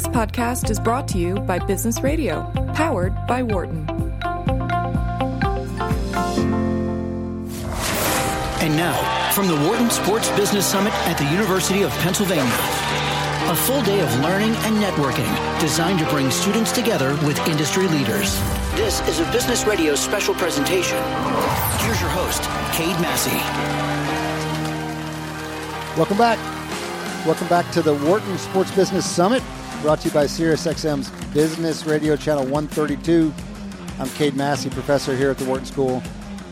This podcast is brought to you by Business Radio, powered by Wharton. And now, from the Wharton Sports Business Summit at the University of Pennsylvania, a full day of learning and networking designed to bring students together with industry leaders. This is a Business Radio special presentation. Here's your host, Cade Massey. Welcome back. Welcome back to the Wharton Sports Business Summit, brought to you by SiriusXM's Business Radio Channel 132. I'm Cade Massey, professor here at the Wharton School,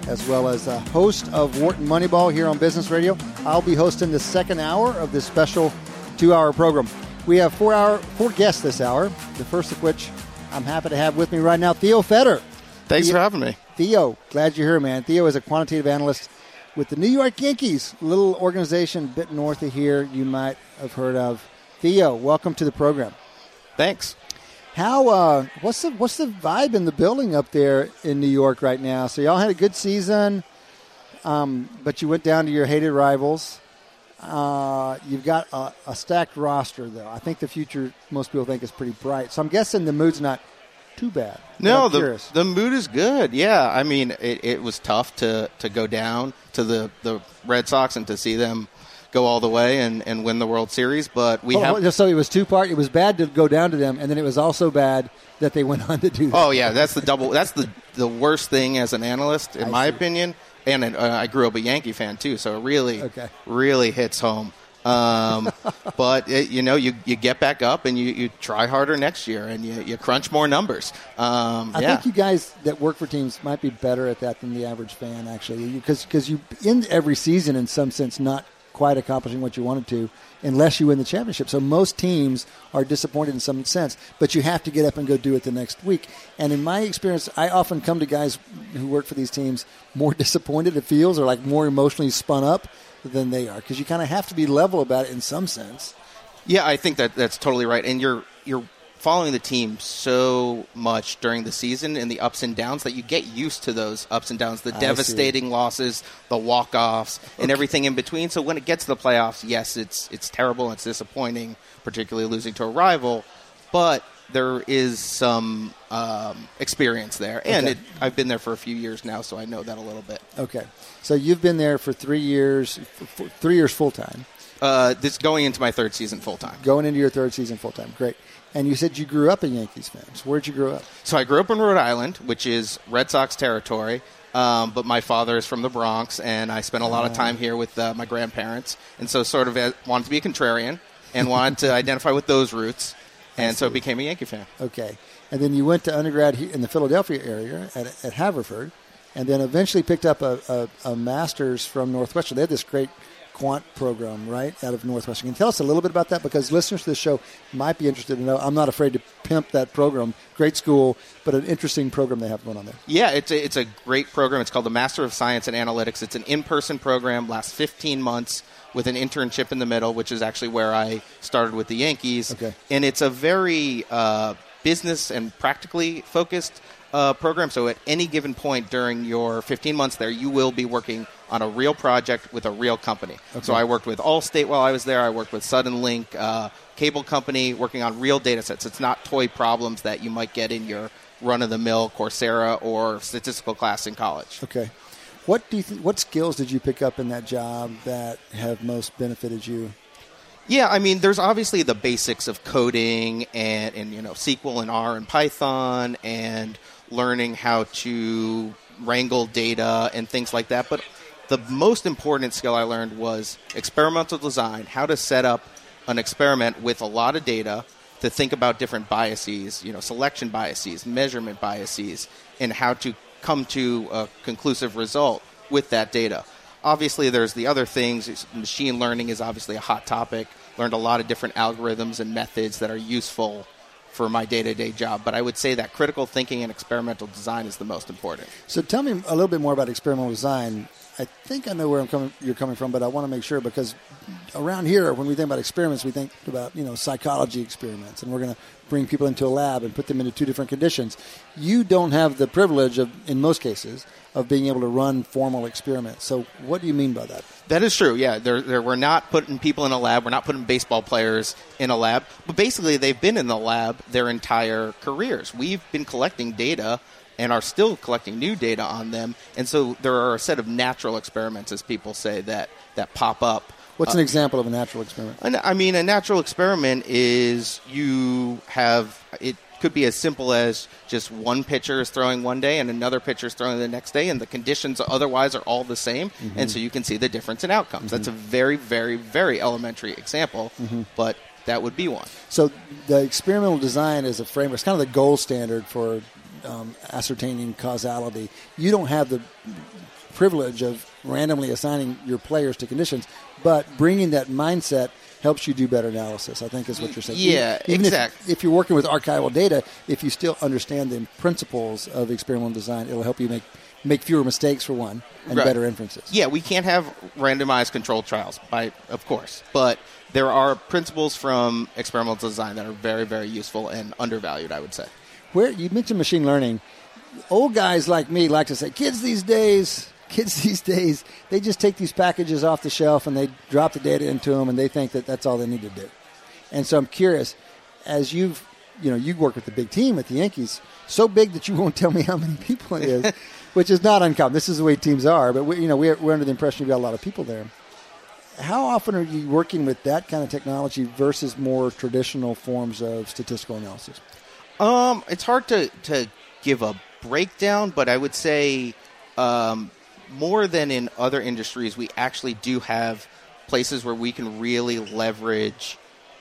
as well as a host of Wharton Moneyball here on Business Radio. I'll be hosting the second hour of this special two-hour program. We have four hour four guests this hour. The first of which I'm happy to have with me right now, Theo Feder. Thanks Theo, for having me. Theo, glad you're here, man. Theo is a quantitative analyst with the New York Yankees, little organization a bit north of here you might have heard of. Theo, welcome to the program. Thanks. How uh, what's the what's the vibe in the building up there in New York right now? So y'all had a good season, um, but you went down to your hated rivals. Uh, you've got a, a, stacked roster, though. I think the future most people think is pretty bright. So I'm guessing the mood's not too bad. No, the, the mood is good. Yeah, I mean, it, it was tough to, to go down to the, the Red Sox and to see them go all the way and, and win the World Series. But we have just so it was two part. It was bad to go down to them, and then it was also bad that they went on to do. That. Oh yeah, that's the double. That's the the worst thing as an analyst, in I my see. opinion. And uh, I grew up a Yankee fan too, so it really, okay. really hits home. Um, but it, you know, you, you get back up and you, you try harder next year and you, you crunch more numbers. Um, I yeah. think you guys that work for teams might be better at that than the average fan, actually, because because you end every season in some sense not quite accomplishing what you wanted to unless you win the championship. So most teams are disappointed in some sense, but you have to get up and go do it the next week. And in my experience, I often come to guys who work for these teams more disappointed, it feels, or like more emotionally spun up than they are because you kind of have to be level about it in some sense. Yeah, I think that that's totally right. And you're you're following the team so much during the season and the ups and downs that you get used to those ups and downs, the I devastating see. losses, the walk offs, okay. and everything in between. So when it gets to the playoffs, yes, it's it's terrible, it's disappointing, particularly losing to a rival, but there is some um, experience there, and okay. it, I've been there for a few years now, so I know that a little bit. Okay, so you've been there for three years, three years full time. Uh, this going into my third season full time. Going into your third season full time, great. And you said you grew up a Yankees fan. So where'd you grow up? So I grew up in Rhode Island, which is Red Sox territory. Um, but my father is from the Bronx, and I spent a lot of time here with uh, my grandparents, and so sort of uh, wanted to be a contrarian and wanted to identify with those roots, and so became a Yankee fan. Okay, and then you went to undergrad in the Philadelphia area at, at Haverford, and then eventually picked up a, a, a master's from Northwestern. They had this great quant program, right, out of Northwestern. Can you tell us a little bit about that? Because listeners to this show might be interested to know. I'm not afraid to pimp that program. Great school, but an interesting program they have going on there. Yeah, it's a, it's a great program. It's called the Master of Science and Analytics. It's an in person program, lasts 15 months with an internship in the middle, which is actually where I started with the Yankees. Okay. And it's a very uh, business and practically focused uh, program. So at any given point during your 15 months there, you will be working on a real project with a real company. Okay. So I worked with Allstate while I was there. I worked with Suddenlink uh, Cable Company, working on real data sets. It's not toy problems that you might get in your run-of-the-mill Coursera or statistical class in college. Okay. What do you th- what skills did you pick up in that job that have most benefited you? Yeah, I mean, there's obviously the basics of coding and, and you know SQL and R and Python and learning how to wrangle data and things like that. But the most important skill I learned was experimental design, how to set up an experiment with a lot of data to think about different biases, you know, selection biases, measurement biases, and how to come to a conclusive result with that data. Obviously, there's the other things. Machine learning is obviously a hot topic. Learned a lot of different algorithms and methods that are useful for my day to day job. But I would say that critical thinking and experimental design is the most important. So tell me a little bit more about experimental design. I think I know where I'm coming, you're coming from, but I want to make sure because around here, when we think about experiments, we think about you know psychology experiments, and we're going to bring people into a lab and put them into two different conditions. You don't have the privilege of, in most cases, of being able to run formal experiments. So, what do you mean by that? That is true. Yeah, they're, they're, we're not putting people in a lab. We're not putting baseball players in a lab. But basically, they've been in the lab their entire careers. We've been collecting data and are still collecting new data on them. And so there are a set of natural experiments, as people say, that, that pop up. What's an uh, example of a natural experiment? I mean, a natural experiment is you have it could be as simple as just one pitcher is throwing one day and another pitcher is throwing the next day, and the conditions otherwise are all the same, mm-hmm. and so you can see the difference in outcomes. Mm-hmm. That's a very, very, very elementary example, mm-hmm. but that would be one. So the experimental design is a framework. It's kind of the gold standard for um, ascertaining causality. You don't have the privilege of randomly assigning your players to conditions, but bringing that mindset helps you do better analysis. I think is what you're saying. Yeah, even exactly. If, if, you're working with archival data, if you still understand the principles of experimental design, it'll help you make make fewer mistakes for one and right. better inferences. Yeah, we can't have randomized controlled trials, by of course, but there are principles from experimental design that are very, very useful and undervalued. I would say where you mentioned machine learning, old guys like me like to say, kids these days, kids these days, they just take these packages off the shelf and they drop the data into them and they think that that's all they need to do. And so I'm curious, as you've, you know, you work with the big team at the Yankees, so big that you won't tell me how many people it is, which is not uncommon. This is the way teams are, but we, you know, we're, we're under the impression you've got a lot of people there. How often are you working with that kind of technology versus more traditional forms of statistical analysis? Um, it's hard to to give a breakdown, but I would say um, more than in other industries, we actually do have places where we can really leverage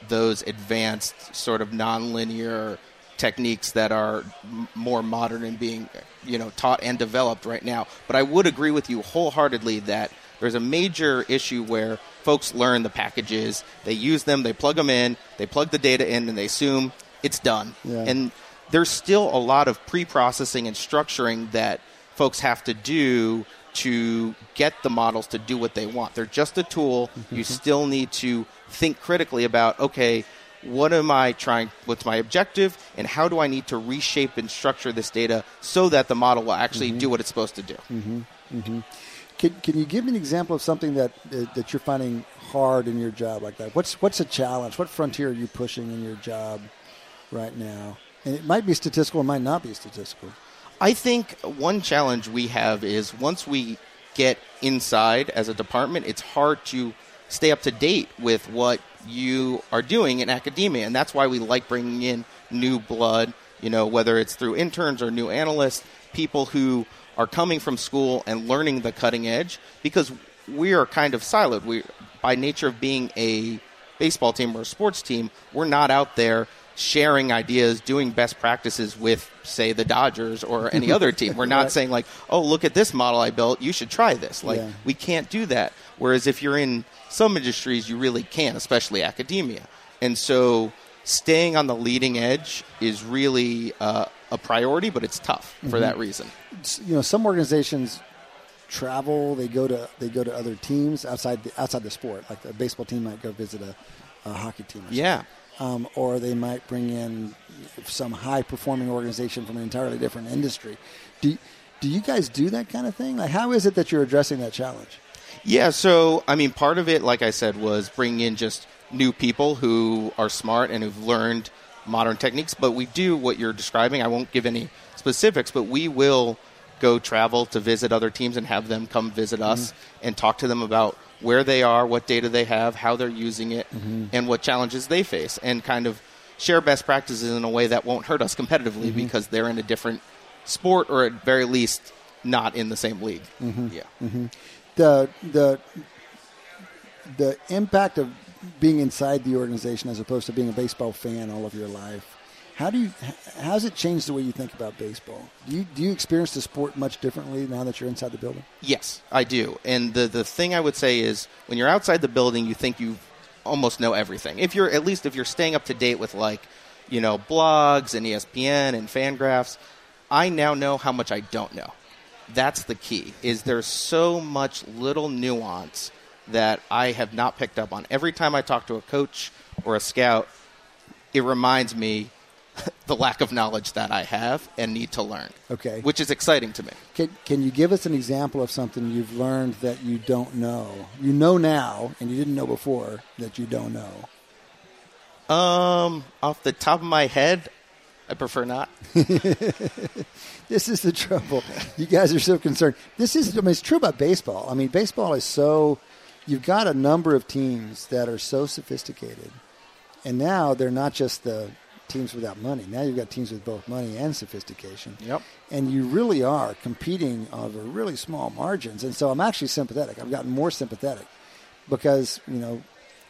those advanced sort of nonlinear techniques that are m- more modern and being you know taught and developed right now. But I would agree with you wholeheartedly that there's a major issue where folks learn the packages, they use them, they plug them in, they plug the data in, and they assume it's done. Yeah. And there's still a lot of pre-processing and structuring that folks have to do to get the models to do what they want. They're just a tool. Mm-hmm. You still need to think critically about okay, what am I trying? What's my objective, and how do I need to reshape and structure this data so that the model will actually mm-hmm. do what it's supposed to do? Mm-hmm. mm-hmm. Can, can you give me an example of something that uh, that you're finding hard in your job like that? What's what's a challenge? What frontier are you pushing in your job? Right now. And it might be statistical, it might not be statistical. I think one challenge we have is once we get inside as a department, it's hard to stay up to date with what you are doing in academia. And that's why we like bringing in new blood, you know, whether it's through interns or new analysts, people who are coming from school and learning the cutting edge because we are kind of siloed. We, by nature of being a baseball team or a sports team, we're not out there sharing ideas, doing best practices with, say, the Dodgers or any other team. We're not right. saying like, "Oh, look at this model I built. You should try this." Like, yeah. we can't do that. Whereas if you're in some industries, you really can, especially academia. And so, staying on the leading edge is really uh, a priority, but it's tough for mm-hmm. that reason. You know, some organizations travel. They go to they go to other teams outside the, outside the sport. Like a baseball team might go visit a, a hockey team. yeah, um, or they might bring in some high performing organization from an entirely different industry. Do, do you guys do that kind of thing? Like, how is it that you're addressing that challenge? Yeah, so I mean, part of it, like I said, was bringing in just new people who are smart and who've learned modern techniques. But we do what you're describing. I won't give any specifics, but we will go travel to visit other teams and have them come visit us mm-hmm. and talk to them about where they are, what data they have, how they're using it, mm-hmm. and what challenges they face, and kind of share best practices in a way that won't hurt us competitively mm-hmm. because they're in a different sport or at very least not in the same league. Mm-hmm. Yeah. Mm-hmm. The the the impact of being inside the organization as opposed to being a baseball fan all of your life how do you how has it changed the way you think about baseball? Do you do you experience the sport much differently now that you're inside the building? Yes, I do. And the the thing I would say is when you're outside the building, you think you almost know everything. If you're at least if you're staying up to date with like you know blogs and ESPN and Fangraphs, I now know how much I don't know. that's the key. Is there's so much little nuance that I have not picked up on. Every time I talk to a coach or a scout, it reminds me the lack of knowledge that I have and need to learn. Okay. Which is exciting to me. Can, can you give us an example of something you've learned that you don't know? You know now, and you didn't know before that you don't know. Um, off the top of my head, I prefer not. This is the trouble. You guys are so concerned. This is, I mean, it's true about baseball. I mean, baseball is so, you've got a number of teams that are so sophisticated. And now they're not just the teams without money. Now you've got teams with both money and sophistication. Yep. And you really are competing over really small margins. And so I'm actually sympathetic. I've gotten more sympathetic because, you know,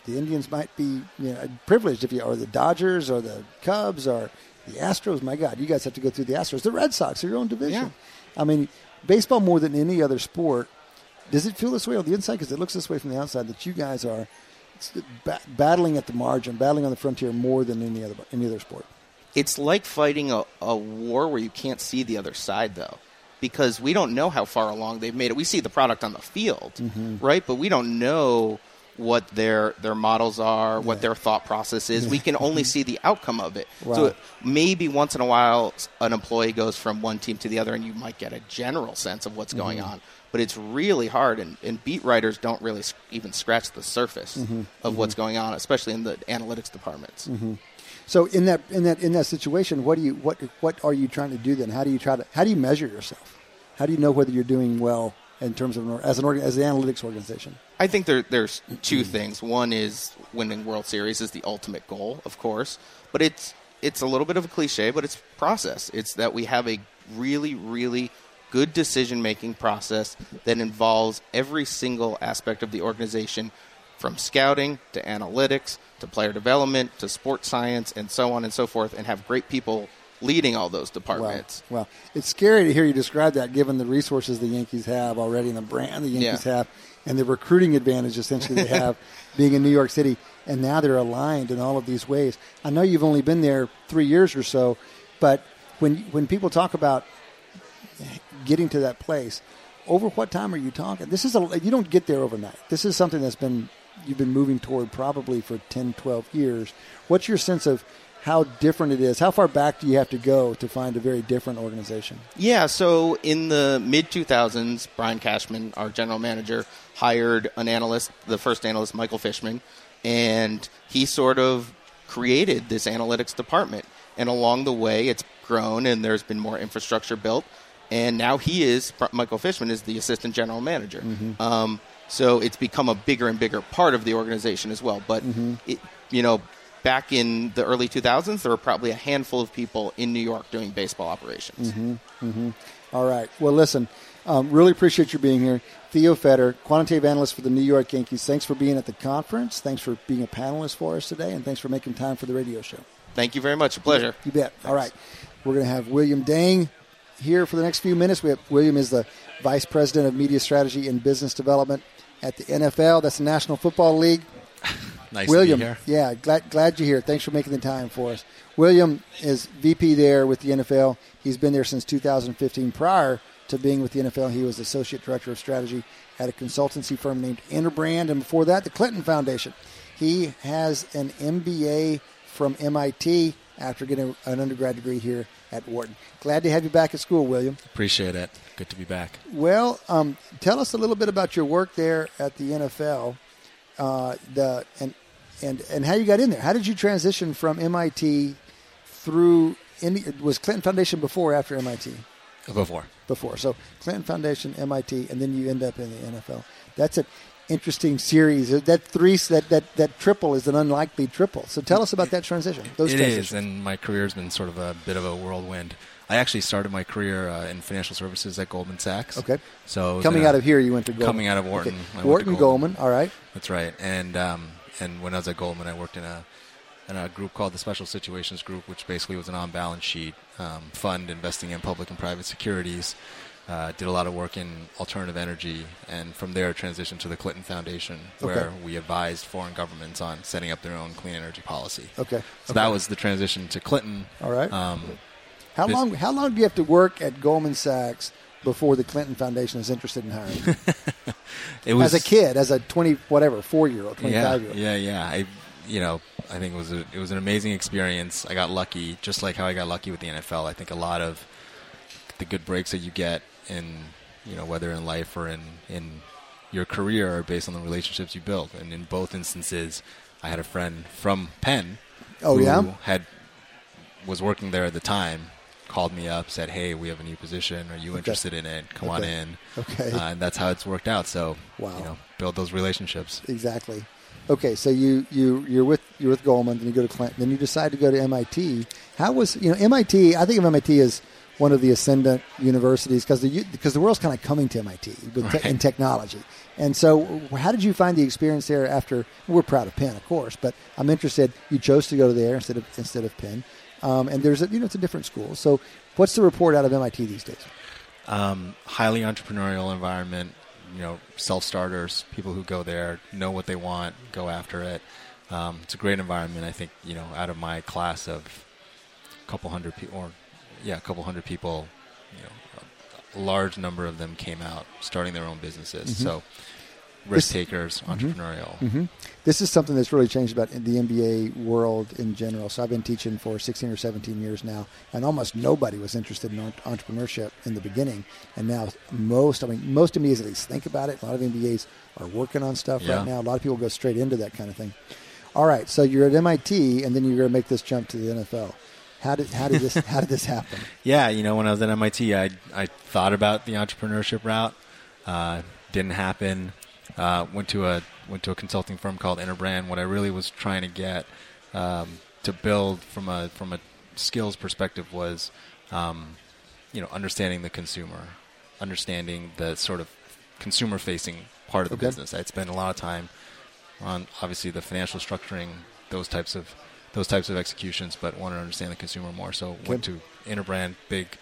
the Indians might be you know, privileged if you, or the Dodgers or the Cubs or the Astros. My God, you guys have to go through the Astros. The Red Sox are your own division. I mean, baseball more than any other sport. Does it feel this way on the inside? Because it looks this way from the outside that you guys are ba- battling at the margin, battling on the frontier more than any other any other sport. It's like fighting a, a war where you can't see the other side, though, because we don't know how far along they've made it. We see the product on the field, Mm-hmm. right? But we don't know what their their models are, what their thought process is. We can only see the outcome of it. Wow. So maybe once in a while, an employee goes from one team to the other, and you might get a general sense of what's going Mm-hmm. on. But it's really hard, and, and beat writers don't really s- even scratch the surface Mm-hmm. of what's mm-hmm. going on, especially in the analytics departments. Mm-hmm. So in that in that in that situation, what do you what what are you trying to do then? How do you try to how do you measure yourself? How do you know whether you're doing well in terms of an, as an as an analytics organization? I think there, there's two mm-hmm. things. One is winning World Series is the ultimate goal, of course, but it's it's a little bit of a cliche, but it's process. It's that we have a really, really good decision making process that involves every single aspect of the organization, from scouting to analytics to player development to sports science and so on and so forth, and have great people leading all those departments. Well, it's scary to hear you describe that, given the resources the Yankees have already, and the brand the Yankees Yeah. have, and the recruiting advantage essentially they have being in New York City, and now they're aligned in all of these ways. I know you've only been there three years or so, but when when people talk about getting to that place, over what time are you talking? This is a you don't get there overnight. This is something that's been you've been moving toward probably for 10, 12 years. What's your sense of how different it is? How far back do you have to go to find a very different organization? Yeah, so in the mid 2000s, Brian Cashman, our general manager, hired an analyst, the first analyst, Michael Fishman, and he sort of created this analytics department. And along the way, it's grown and there's been more infrastructure built. And now he is, Michael Fishman is the assistant general manager. Um, so it's become a bigger and bigger part of the organization as well. But, it, you know, back in the early 2000s, there were probably a handful of people in New York doing baseball operations. All right. Well, listen, um, really appreciate you being here. Theo Feder, quantitative analyst for the New York Yankees. Thanks for being at the conference. Thanks for being a panelist for us today, and thanks for making time for the radio show. Thank you very much. A pleasure. You bet. All right. We're going to have William Dang here for the next few minutes. We have, William is the Vice President of Media Strategy and Business Development at the NFL. That's the National Football League. Nice William, to be here. yeah, glad glad you're here. Thanks for making the time for us. William is VP there with the NFL. He's been there since 2015. Prior to being with the NFL, he was Associate Director of Strategy at a consultancy firm named Interbrand, and before that, the Clinton Foundation. He has an MBA from MIT after getting an undergrad degree here at Wharton. Glad to have you back at school, William. Appreciate it. Good to be back. Well, um, tell us a little bit about your work there at the NFL, uh, the and and and how you got in there. How did you transition from MIT through? Any, was Clinton Foundation before or after MIT? Before. Before. So Clinton Foundation, MIT, and then you end up in the NFL. That's an interesting series. That three, that that that triple is an unlikely triple. So tell us about that transition. Those It is, and my career has been sort of a bit of a whirlwind. I actually started my career uh, in financial services at Goldman Sachs. Okay. So Coming in a- out of here, you went to Goldman. Coming out of Wharton. Okay. I went to Wharton Goldman. Goldman. All right. That's right. And um, and when I was at Goldman, I worked in a in a group called the Special Situations Group, which basically was an on-balance sheet um, fund investing in public and private securities. Uh, did a lot of work in alternative energy, and from there transitioned to the Clinton Foundation, where Okay. we advised foreign governments on setting up their own clean energy policy. Okay. So that was the transition to Clinton. All right. Um, How This- long? How long do you have to work at Goldman Sachs before the Clinton Foundation is interested in hiring you? It was as a kid, as a twenty whatever four year old, twenty yeah, year old. Yeah, yeah. I, you know, I think it was a, it was an amazing experience. I got lucky, just like how I got lucky with the NFL. I think a lot of the good breaks that you get in, you know, whether in life or in in your career are based on the relationships you build. And in both instances, I had a friend from Penn. Oh, who yeah? had was working there at the time. Called me up, said, "Hey, we have a new position. Are you interested in it? Come on in." Okay. uh, and that's how it's worked out. So, Wow. you know, build those relationships. Exactly. Okay, so you you you're with you're with Goldman, then you go to Clinton, then you decide to go to MIT. How was you know MIT? I think of MIT as one of the ascendant universities because the because the world's kind of coming to MIT with te- in technology. And so, how did you find the experience there? After we're proud of Penn, of course, but I'm interested. You chose to go there instead of instead of Penn, um, and there's a, you know it's a different school. So, what's the report out of MIT these days? um, highly entrepreneurial environment. You know, self starters, people who go there know what they want, go after it. Um, it's a great environment. I think you know, out of my class of a couple hundred people, or yeah, a couple hundred people, you know, a large number of them came out starting their own businesses. Mm-hmm. So, risk takers, mm-hmm. entrepreneurial. Mm-hmm. This is something that's really changed about the MBA world in general. So I've been teaching for 16 or 17 years now, and almost nobody was interested in entrepreneurship in the beginning. And now most, I mean, most MBAs at least think about it. A lot of MBAs are working on stuff Yeah. right now. A lot of people go straight into that kind of thing. All right, so you're at MIT, and then you're going to make this jump to the NFL. How did how did this how did this happen? Yeah, you know, when I was at MIT, I I thought about the entrepreneurship route. Uh, didn't happen. Uh, went to a went to a consulting firm called Interbrand. What I really was trying to get um, to build from a from a skills perspective was, um, you know, understanding the consumer, understanding the sort of consumer facing part of the Okay. business. I'd spent a lot of time on obviously the financial structuring, those types of those types of executions, but wanted to understand the consumer more. So went to Interbrand, big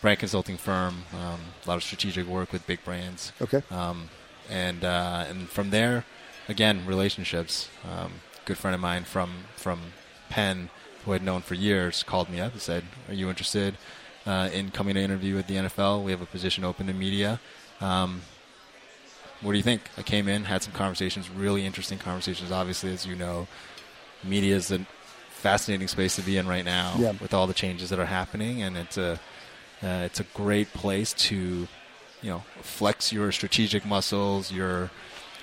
brand consulting firm, um, a lot of strategic work with big brands. Okay. Um, and uh, and from there, again, relationships. Um, good friend of mine from from Penn, who I'd known for years, called me up and said, "Are you interested uh, in coming to interview with the NFL? We have a position open in media." Um, what do you think? I came in, had some conversations, really interesting conversations. Obviously, as you know, media is a fascinating space to be in right now Yeah. with all the changes that are happening, and it's a uh, it's a great place to you know flex your strategic muscles, your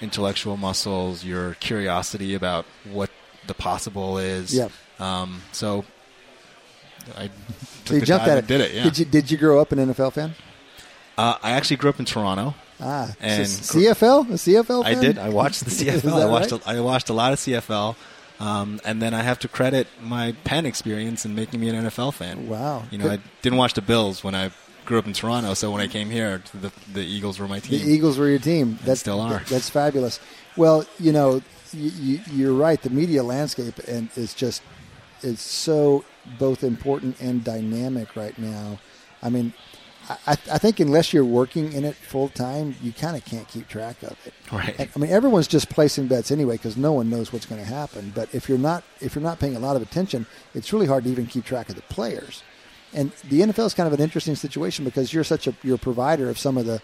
intellectual muscles, your curiosity about what the possible is. Yeah. Um, so I So you jumped at it. did it. Yeah. Did you did you grow up an NFL fan? uh, I actually grew up in Toronto. Ah, And so CFL, a CFL. I did. I watched the CFL. I watched. right? A, I watched a lot of CFL, um, and then I have to credit my Penn experience in making me an NFL fan. Wow. You know, I didn't watch the Bills when I grew up in Toronto, so when I came here, the the Eagles were my team. The. Eagles were your team. That's still are. That's fabulous. Well, you know, you, you, you're right. The media landscape and is just is so both important and dynamic right now. I mean, I, I think unless you're working in it full time, you kind of can't keep track of it. Right. And, I mean, everyone's just placing bets anyway because no one knows what's going to happen. But if you're not if you're not paying a lot of attention, it's really hard to even keep track of the players. And the NFL is kind of an interesting situation because you're such a you're a provider of some of the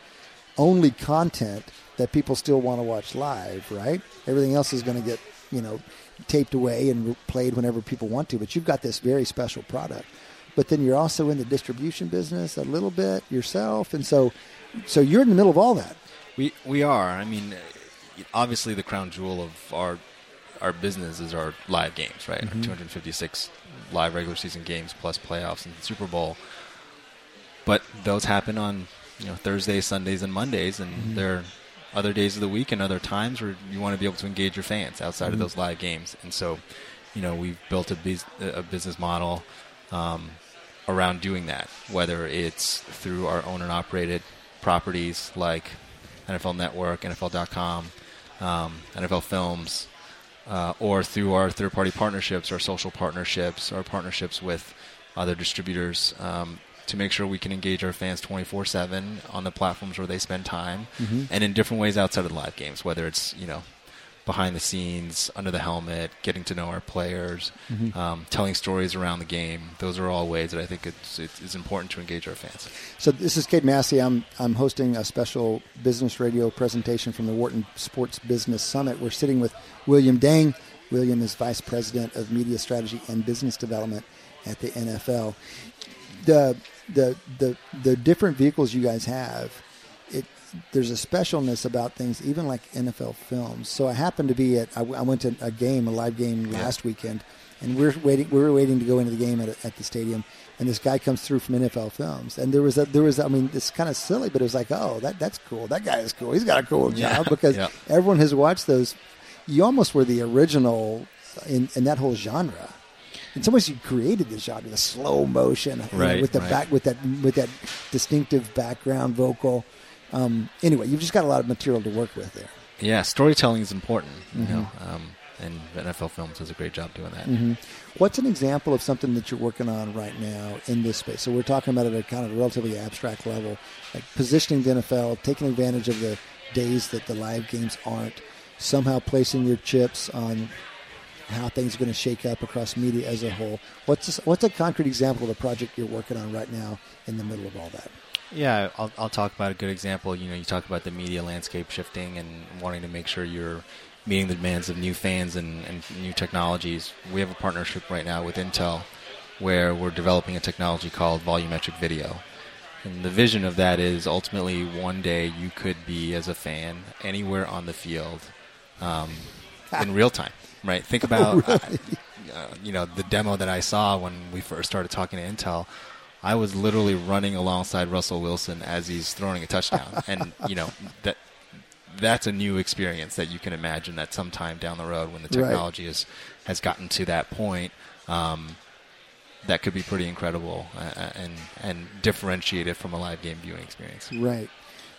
only content that people still want to watch live, right? Everything else is going to get you know taped away and played whenever people want to. But you've got this very special product. But then you're also in the distribution business a little bit yourself, and so so you're in the middle of all that. We we are. I mean, uh, obviously the crown jewel of our our business is our live games, right? Mm-hmm. Our 256 live regular season games plus playoffs and Super Bowl. But those happen on you know Thursdays, Sundays, and Mondays, and Mm-hmm. there are other days of the week and other times where you want to be able to engage your fans outside Mm-hmm. of those live games. And so, you know, we've built a, bus- a business model um, around doing that, whether it's through our own and operated properties like NFL Network, NFL.com, um, NFL Films, uh, or through our third party partnerships, our social partnerships, our partnerships with other distributors um, to make sure we can engage our fans 24 7 on the platforms where they spend time and in different ways outside of the live games, whether it's, you know, behind the scenes, under the helmet, getting to know our players, um, telling stories around the game. Those are all ways that I think it's, it's, important to engage our fans. So this is Cade Massey. I'm I'm hosting a special business radio presentation from the Wharton Sports Business Summit. We're sitting with William Dang. William is Vice President of Media Strategy and Business Development at the NFL. The the the the different vehicles you guys have, there's a specialness about things, even like NFL films. So I happened to be at I, I went to a game, a live game last weekend, and we're waiting. We were waiting to go into the game at, at the stadium, and this guy comes through from NFL Films, and there was a, there was I mean it's kind of silly, but it was like oh that that's cool. That guy is cool. He's got a cool job Yeah. because Yeah. everyone has watched those. You almost were the original in, in that whole genre. In some ways, you created the genre, the slow motion, you know, with the right. back, with that, with that distinctive background vocal. Um, anyway, you've just got a lot of material to work with there. Yeah, storytelling is important, you know, um, and NFL Films does a great job doing that. What's an example of something that you're working on right now in this space? So we're talking about it at a kind of a relatively abstract level, like positioning the NFL, taking advantage of the days that the live games aren't, somehow placing your chips on how things are going to shake up across media as a whole. What's what's a concrete example of a project you're working on right now in the middle of all that? Yeah, I'll, I'll talk about a good example. You know, you talk about the media landscape shifting and wanting to make sure you're meeting the demands of new fans and, and new technologies. We have a partnership right now with Intel where we're developing a technology called volumetric video. And the vision of that is ultimately one day you could be, as a fan, anywhere on the field um, in real time, right? Think about, uh, uh, you know, the demo that I saw when we first started talking to Intel. I was literally running alongside Russell Wilson as he's throwing a touchdown, and you know that that's a new experience that you can imagine that sometime down the road when the Right. technology is, has gotten to that point. Um, that could be pretty incredible uh, and and differentiated from a live game viewing experience. Right.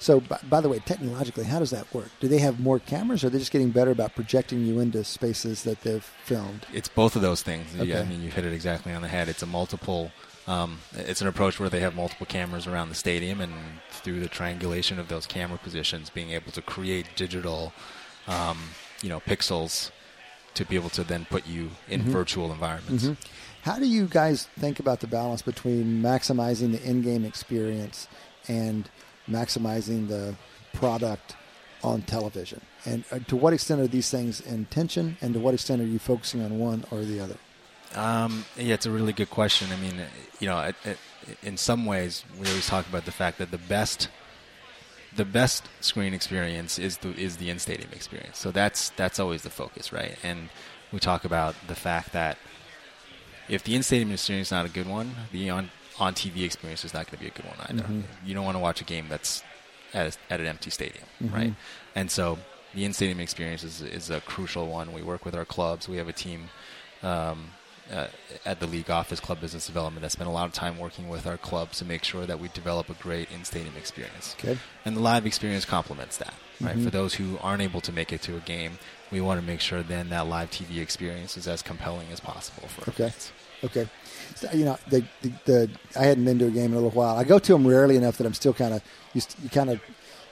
So, by, by the way, technologically, how does that work? Do they have more cameras, or are they just getting better about projecting you into spaces that they've filmed? It's both of those things. Yeah, I mean, you hit it exactly on the head. It's a multiple. Um, it's an approach where they have multiple cameras around the stadium, and through the triangulation of those camera positions, being able to create digital, um, you know, pixels to be able to then put you in virtual environments. How do you guys think about the balance between maximizing the in-game experience and maximizing the product on television? And uh, to what extent are these things in tension, and to what extent are you focusing on one or the other? Um, yeah, it's a really good question. I mean, you know, it, it, in some ways, we always talk about the fact that the best, the best screen experience is the is the in stadium experience. So that's that's always the focus, right? And we talk about the fact that if the in stadium experience is not a good one, the on on TV experience is not going to be a good one either. You don't want to watch a game that's at, a, at an empty stadium, right? And so the in stadium experience is, is a crucial one. We work with our clubs. We have a team um, uh, at the league office, Club Business Development, that spend a lot of time working with our clubs to make sure that we develop a great in stadium experience. Okay. And the live experience complements that, right? For those who aren't able to make it to a game, we want to make sure then that live TV experience is as compelling as possible for Okay. fans. Okay. So, you know, the, the, the I hadn't been to a game in a little while. I go to them rarely enough that I'm still kind of you kind of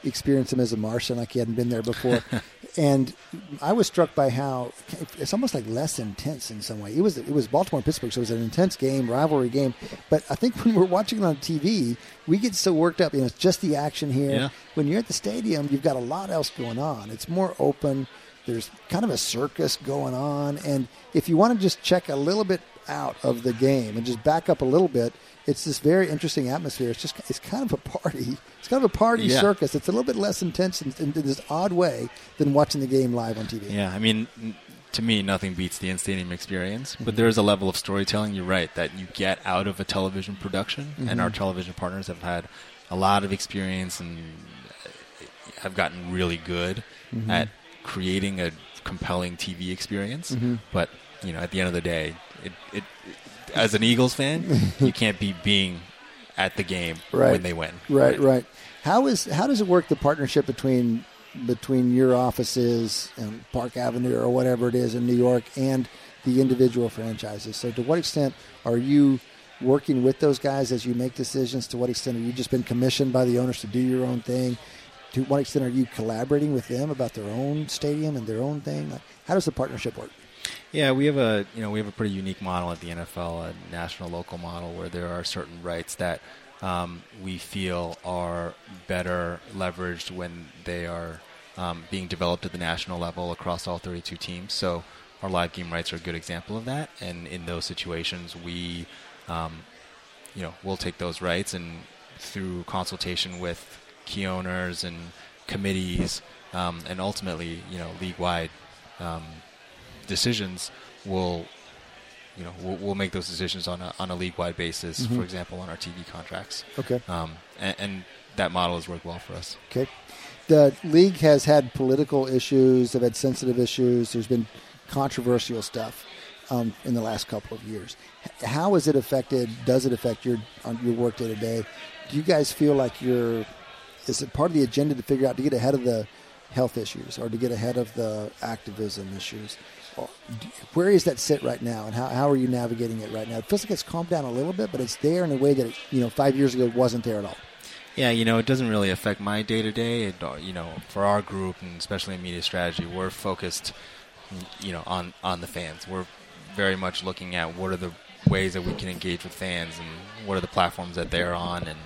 experience them as a Martian, like you hadn't been there before. and I was struck by how it's almost like less intense in some way. It was it was Baltimore and Pittsburgh, so it was an intense game, rivalry game. But I think when we're watching it on TV, we get so worked up. You know, it's just the action here. Yeah. When you're at the stadium, you've got a lot else going on. It's more open. There's kind of a circus going on, and if you want to just check a little bit out of the game and just back up a little bit, it's this very interesting atmosphere. It's just it's kind of a party. It's kind of a party Yeah. circus. It's a little bit less intense in, in, this odd way than watching the game live on TV. Yeah, I mean, to me, nothing beats the in-stadium experience. But mm-hmm. there is a level of storytelling. You're right that you get out of a television production, and our mm-hmm. television partners have had a lot of experience and uh, have gotten really good mm-hmm. at creating a compelling TV experience. But you know, at the end of the day, it, it, as an Eagles fan, you can't be being at the game Right. when they win. Right, right. How is how does it work the partnership between between your offices and Park Avenue or whatever it is in New York and the individual franchises? So to what extent are you working with those guys as you make decisions? To what extent have you just been commissioned by the owners to do your own thing? to what extent are you collaborating with them about their own stadium and their own thing? Like, how does the partnership work? Yeah, we have a you know we have a pretty unique model at the NFL, a national local model where there are certain rights that um, we feel are better leveraged when they are um, being developed at the national level across all 32 teams. So our live game rights are a good example of that. And in those situations, we, um, you know, we'll take those rights and through consultation with key owners and committees, um, and ultimately, you know, league-wide um, decisions, we'll you know, we'll, we'll, make those decisions on a, on a league-wide basis. Mm-hmm. For example, on our TV contracts. Okay. Um, and, and, that model has worked well for us. Okay. The league has had political issues. They've had sensitive issues. There's been controversial stuff um, in the last couple of years. How has it affected? Does it affect your your work day to day? Do you guys feel like you're? Is it part of the agenda to figure out to get ahead of the health issues or to get ahead of the activism issues? Where is that sit right now, and how, how are you navigating it right now? It feels like it's calmed down a little bit, but it's there in a way that it, you know five years ago wasn't there at all. Yeah, you know, it doesn't really affect my day to day. You know, for our group and especially in media strategy, we're focused, you know, on on the fans. We're very much looking at what are the ways that we can engage with fans and what are the platforms that they're on and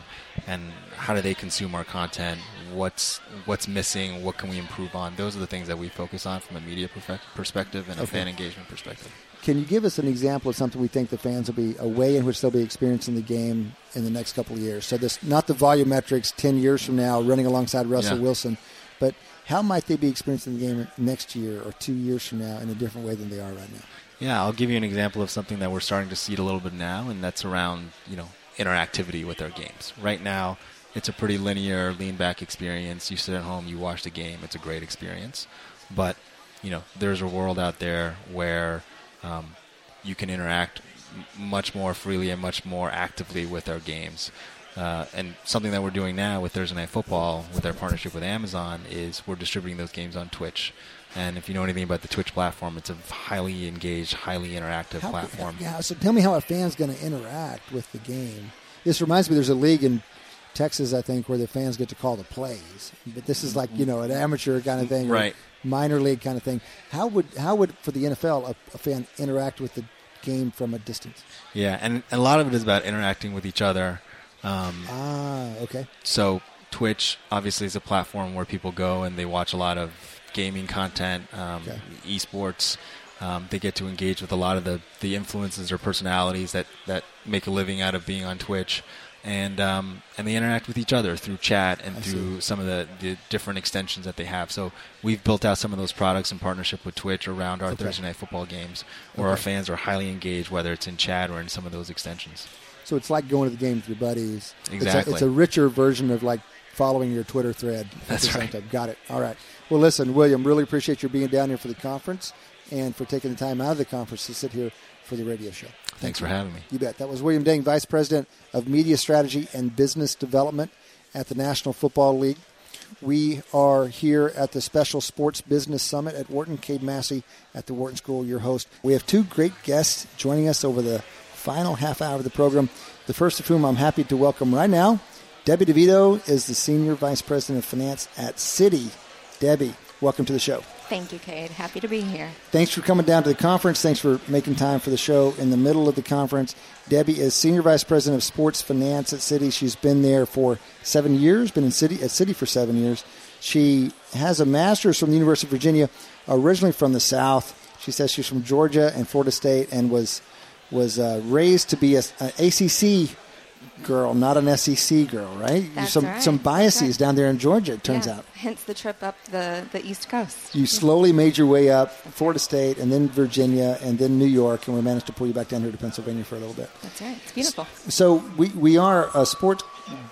and how do they consume our content what's what's missing what can we improve on? Those are the things that we focus on from a media perspective and a fan engagement perspective. Can you give us an example of something we think the fans will be a way in which they'll be experiencing the game in the next couple of years? So this not the volumetrics 10 years from now running alongside russell yeah. wilson but how might they be experiencing the game next year or two years from now in a different way than they are right now? Yeah, I'll give you an example of something that we're starting to see a little bit now, and that's around you know interactivity with our games. Right now, it's a pretty linear, lean back experience. You sit at home, you watch the game. It's a great experience, but you know there's a world out there where um, you can interact much more freely and much more actively with our games. Uh, and something that we're doing now with Thursday Night Football, with our partnership with Amazon, is we're distributing those games on Twitch. And if you know anything about the Twitch platform, it's a highly engaged, highly interactive how, platform. Yeah, so tell me how a fan's going to interact with the game. This reminds me, there's a league in Texas, I think, where the fans get to call the plays. But this is like you know an amateur kind of thing, right? Minor league kind of thing. How would how would for the NFL a, a fan interact with the game from a distance? Yeah, and a lot of it is about interacting with each other. Um, ah, okay. So Twitch obviously is a platform where people go and they watch a lot of gaming content, um, okay. esports. Um, they get to engage with a lot of the, the influences or personalities that, that make a living out of being on Twitch. And um, and they interact with each other through chat and I through see. some of the, the different extensions that they have. So we've built out some of those products in partnership with Twitch around our okay. Thursday night football games, where okay. our fans are highly engaged, whether it's in chat or in some of those extensions. So it's like going to the game with your buddies. Exactly. It's a, it's a richer version of like following your Twitter thread. That's right. Time. Got it. All right. Well, listen, William, really appreciate your being down here for the conference and for taking the time out of the conference to sit here for the radio show. Thanks for having me. You bet. That was William Dang, Vice President of Media Strategy and Business Development at the National Football League. We are here at the Special Sports Business Summit at Wharton. Cade Massey at the Wharton School, your host. We have two great guests joining us over the final half hour of the program. The first of whom I'm happy to welcome right now. Debbie DeVito is the Senior Vice President of Finance at Citi Debbie, welcome to the show. Thank you, Cade. Happy to be here. Thanks for coming down to the conference. Thanks for making time for the show in the middle of the conference. Debbie is Senior Vice President of Sports Finance at Citi. She's been there for seven years, been in Citi at Citi for seven years. She has a master's from the University of Virginia, originally from the South. She says she's from Georgia and Florida State and was was uh, raised to be an ACC girl, not an SEC girl, right? That's some right. some biases right. down there in Georgia. It turns yeah. out. Hence the trip up the the East Coast. You slowly made your way up Florida State, and then Virginia, and then New York, and we managed to pull you back down here to Pennsylvania for a little bit. That's right. It's beautiful. So we we are a sports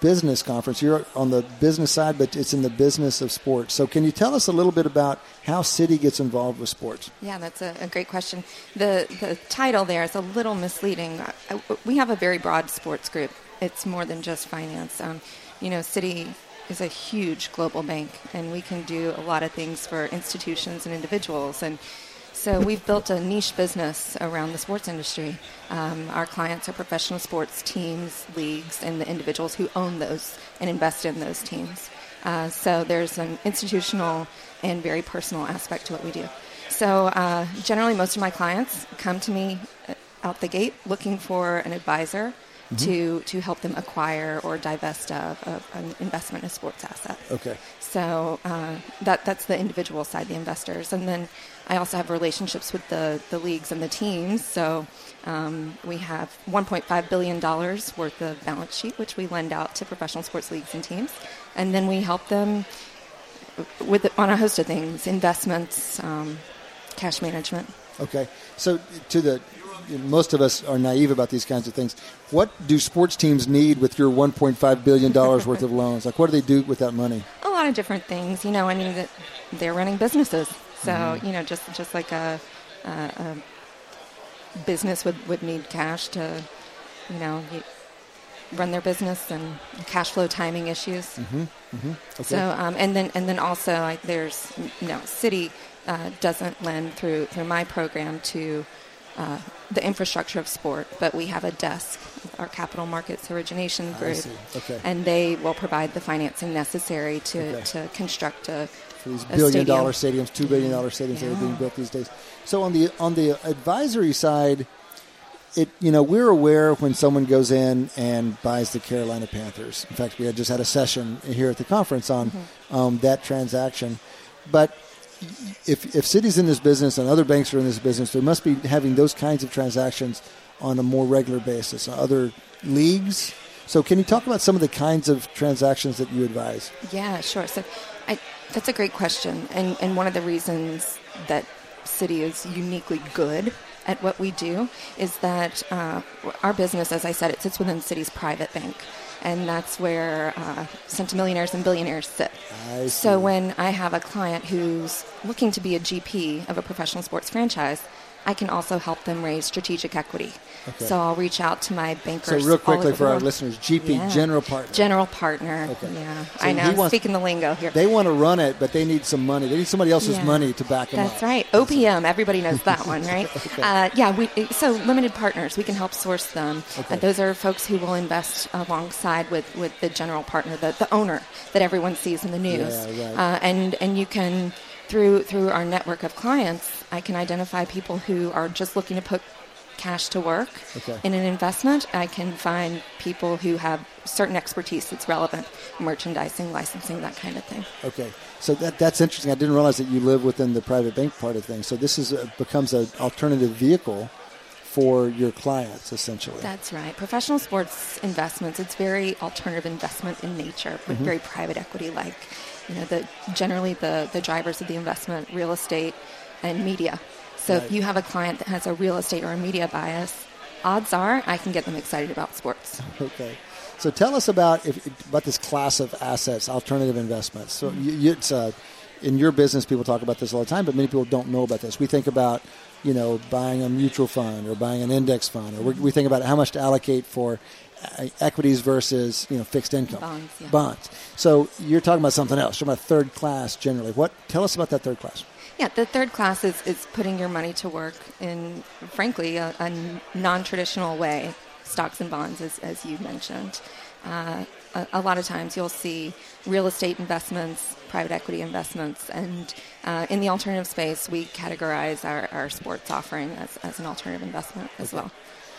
business conference. You're on the business side, but it's in the business of sports. So can you tell us a little bit about how Citi gets involved with sports? Yeah, that's a, a great question. The the title there is a little misleading. We have a very broad sports group it's more than just finance. Um, you know, Citi is a huge global bank, and we can do a lot of things for institutions and individuals. And so we've built a niche business around the sports industry. Um, our clients are professional sports teams, leagues, and the individuals who own those and invest in those teams. Uh, so there's an institutional and very personal aspect to what we do. So uh, generally, most of my clients come to me uh, out the gate looking for an advisor Mm-hmm. to to help them acquire or divest of, of an investment in a sports asset. Okay. So uh, that that's the individual side, the investors, and then I also have relationships with the the leagues and the teams. So um, we have 1.5 billion dollars worth of balance sheet, which we lend out to professional sports leagues and teams, and then we help them with on a host of things, investments, um, cash management. Okay. So to the most of us are naive about these kinds of things. What do sports teams need with your 1.5 billion dollars worth of loans? Like, what do they do with that money? A lot of different things. You know, I mean, they're running businesses, so mm-hmm. you know, just just like a, a, a business would would need cash to, you know, run their business and cash flow timing issues. Mm-hmm. Mm-hmm. Okay. So, um, and then and then also like, there's you know, Citi uh, doesn't lend through through my program to uh, the infrastructure of sport, but we have a desk, our capital markets origination group. Okay. and they will provide the financing necessary to Okay. to construct a for these a billion stadium. dollar stadiums, two billion dollar stadiums that are being built these days. So on the on the advisory side, it you know we're aware when someone goes in and buys the Carolina Panthers. In fact, we had just had a session here at the conference on Mm-hmm. um, that transaction. But if if Citi's in this business and other banks are in this business, they must be having those kinds of transactions on a more regular basis. Other leagues. So, can you talk about some of the kinds of transactions that you advise? Yeah, sure. So, I, that's a great question, and and one of the reasons that Citi is uniquely good at what we do is that uh, our business, as I said, it sits within Citi's private bank, and that's where uh, centimillionaires and billionaires sit. So when I have a client who's looking to be a GP of a professional sports franchise. I can also help them raise strategic equity. Okay. So I'll reach out to my bankers. So, real quickly for our listeners, GP, Yeah. general partner. General partner. Okay. Yeah, So I know. wants- speaking the lingo here. They want to run it, but they need some money. They need somebody else's Yeah. money to back them up. That's up. right. OPM, everybody knows that one, right? uh, yeah, we, so limited partners, we can help source them. Okay. Uh, those are folks who will invest alongside with, with the general partner, the, the owner that everyone sees in the news. Yeah, right. uh, and, and you can, through, through our network of clients, I can identify people who are just looking to put cash to work Okay. in an investment. I can find people who have certain expertise that's relevant, merchandising, licensing, that kind of thing. Okay, so that that's interesting. I didn't realize that you live within the private bank part of things. So this is a, becomes an alternative vehicle for your clients, essentially. That's right. Professional sports investments, it's very alternative investment in nature, but Mm-hmm. very private equity like. You know, the generally the, the drivers of the investment, real estate and media. So Right. if you have a client that has a real estate or a media bias, odds are I can get them excited about sports. Okay, so tell us about if, about this class of assets, alternative investments. So you, you, it's uh, in your business, people talk about this all the time, but many people don't know about this. We think about you know buying a mutual fund or buying an index fund, or we, think about how much to allocate for equities versus you know fixed income Bonds, yeah. bonds. So you're talking about something else. You're talking about third class generally. What? Tell us about that third class. Yeah, the third class is, is putting your money to work in, frankly, a, a non traditional way, stocks and bonds, as, as you mentioned. Uh, a, a lot of times you'll see real estate investments, private equity investments, and uh, in the alternative space, we categorize our, our sports offering as, as an alternative investment as well.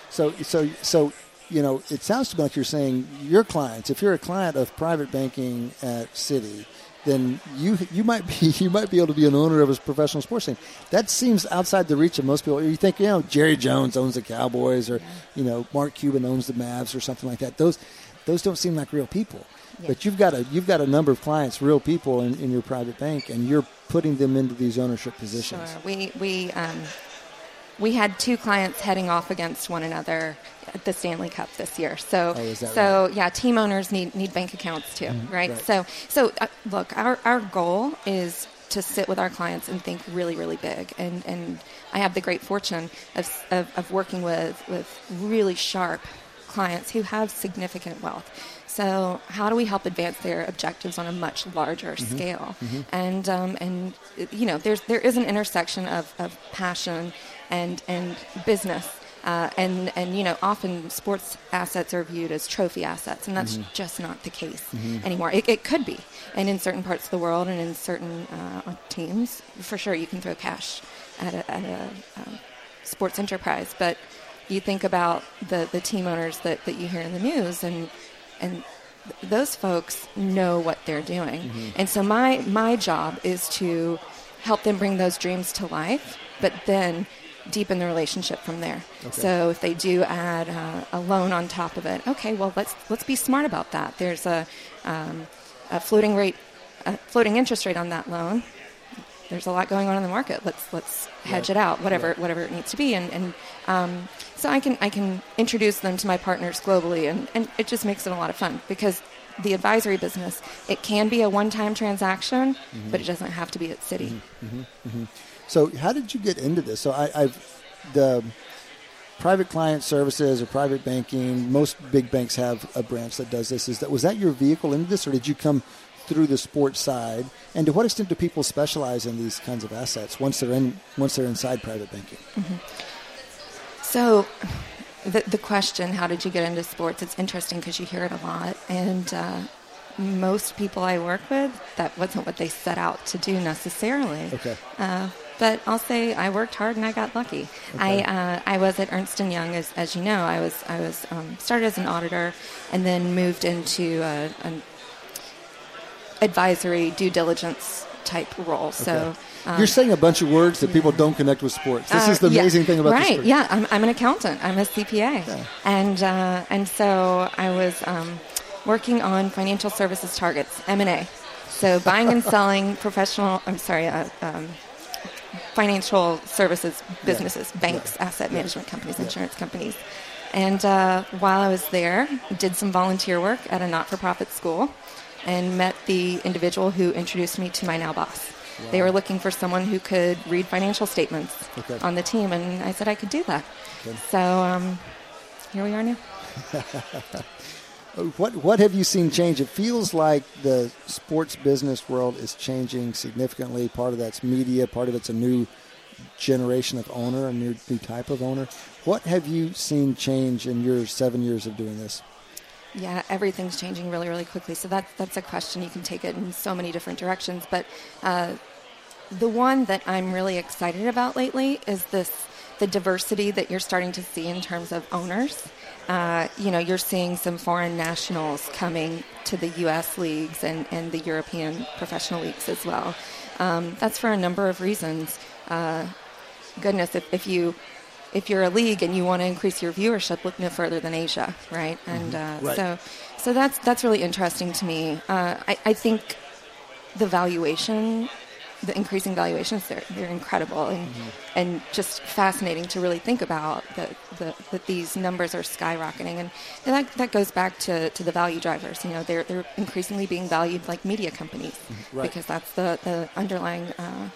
So, so, so, you know, it sounds to me like you're saying your clients. If you're a client of private banking at Citi, then you you might be you might be able to be an owner of a professional sports team. That seems outside the reach of most people. You think, you know, Jerry Jones owns the Cowboys, or you know, Mark Cuban owns the Mavs, or something like that. Those those don't seem like real people. Yeah. But you've got a you've got a number of clients, real people in, in your private bank, and you're putting them into these ownership positions. Sure. We we um, we had two clients heading off against one another at the Stanley Cup this year. So Oh, so yeah, team owners need need bank accounts too, right? Mm-hmm. right. So so uh, look, our our goal is to sit with our clients and think really really big and and I have the great fortune of of, of working with with really sharp clients who have significant wealth. So, how do we help advance their objectives on a much larger scale? And um, and you know, there's there is an intersection of, of passion and and business. Uh, and and you know often sports assets are viewed as trophy assets, and that's just not the case anymore. It, it could be, and in certain parts of the world and in certain uh, teams, for sure you can throw cash at a, at a um, sports enterprise. But you think about the, the team owners that, that you hear in the news, and and th- those folks know what they're doing. And so my my job is to help them bring those dreams to life, but then deepen the relationship from there. So if they do add uh, a loan on top of it, okay, well let's let's be smart about that. There's a, um, a floating rate, a floating interest rate on that loan. There's a lot going on in the market. Let's let's hedge it out, whatever whatever it needs to be, and, and um, so I can I can introduce them to my partners globally, and, and it just makes it a lot of fun because the advisory business it can be a one time transaction, but it doesn't have to be at Citi. So, how did you get into this? So, I, I've the private client services or private banking. Most big banks have a branch that does this. Is that was that your vehicle into this, or did you come through the sports side? And to what extent do people specialize in these kinds of assets once they're in once they're inside private banking? So, the, the question, how did you get into sports? It's interesting because you hear it a lot. And uh, most people I work with, that wasn't what they set out to do necessarily. Okay. Uh, but I'll say I worked hard and I got lucky. I uh, I was at Ernst and Young, as, as you know. I was I was um, started as an auditor, and then moved into a, an advisory due diligence type role. So. Um, You're saying a bunch of words that people don't connect with sports. This uh, is the yeah, amazing thing about right. Yeah, I'm, I'm an accountant. I'm a CPA, and uh, and so I was um, working on financial services targets M and A, so buying and selling professional. I'm sorry. Uh, um, financial services businesses, banks, asset management companies, insurance companies. And uh, while I was there, did some volunteer work at a not-for-profit school, and met the individual who introduced me to my now boss. They were looking for someone who could read financial statements Okay. on the team, and I said I could do that. So um, here we are now. What what have you seen change? It feels like the sports business world is changing significantly. Part of that's media. Part of it's a new generation of owner, a new new type of owner. What have you seen change in your seven years of doing this? Yeah, everything's changing really, really quickly. So that's that's a question you can take it in so many different directions. But uh, the one that I'm really excited about lately is this the diversity that you're starting to see in terms of owners. Uh, you know, you're seeing some foreign nationals coming to the U.S. leagues and, and the European professional leagues as well. Um, that's for a number of reasons. Uh, goodness, if, if you if you're a league and you want to increase your viewership, look no further than Asia, right? And uh, Right. so, so that's that's really interesting to me. Uh, I, I think the valuation, the increasing valuations, they're they're incredible and and just fascinating to really think about that the, that these numbers are skyrocketing, and, and that that goes back to, to the value drivers. You know, they're they're increasingly being valued like media companies Right. because that's the the underlying. Uh,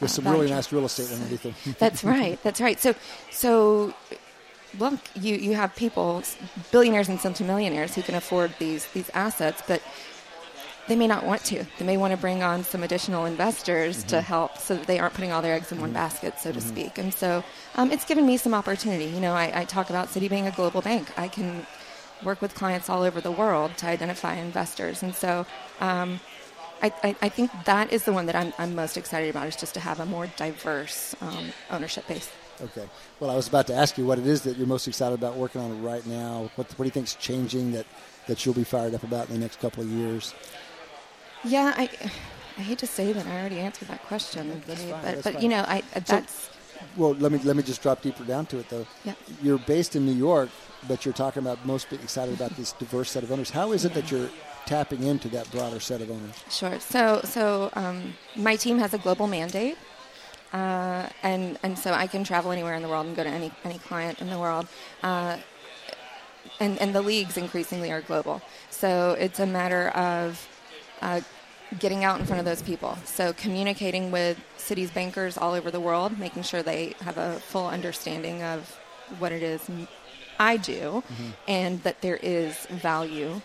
With uh, some really nice real estate underneath them. That's right. That's right. So, so look, you, you have people, billionaires and centimillionaires, who can afford these these assets, but they may not want to. They may want to bring on some additional investors to help, so that they aren't putting all their eggs in one basket, so to speak. And so, um, it's given me some opportunity. You know, I, I talk about Citi being a global bank. I can work with clients all over the world to identify investors, and so. Um, I, I, I think that is the one that I'm, I'm most excited about is just to have a more diverse um, ownership base. Okay. Well, I was about to ask you what it is that you're most excited about working on right now. What what do you think's changing that that you'll be fired up about in the next couple of years? Yeah, I, I hate to say that I already answered that question, That's fine, but that's but fine. you know I that's Well, let me let me just drop deeper down to it though. Yeah. You're based in New York, but you're talking about most excited about this diverse set of owners. How is it that you're tapping into that broader set of owners? Sure. So, so um, my team has a global mandate, uh, and and so I can travel anywhere in the world and go to any any client in the world. Uh, and and the leagues increasingly are global. So it's a matter of uh, getting out in front of those people. So communicating with Citi's bankers all over the world, making sure they have a full understanding of what it is I do, and that there is value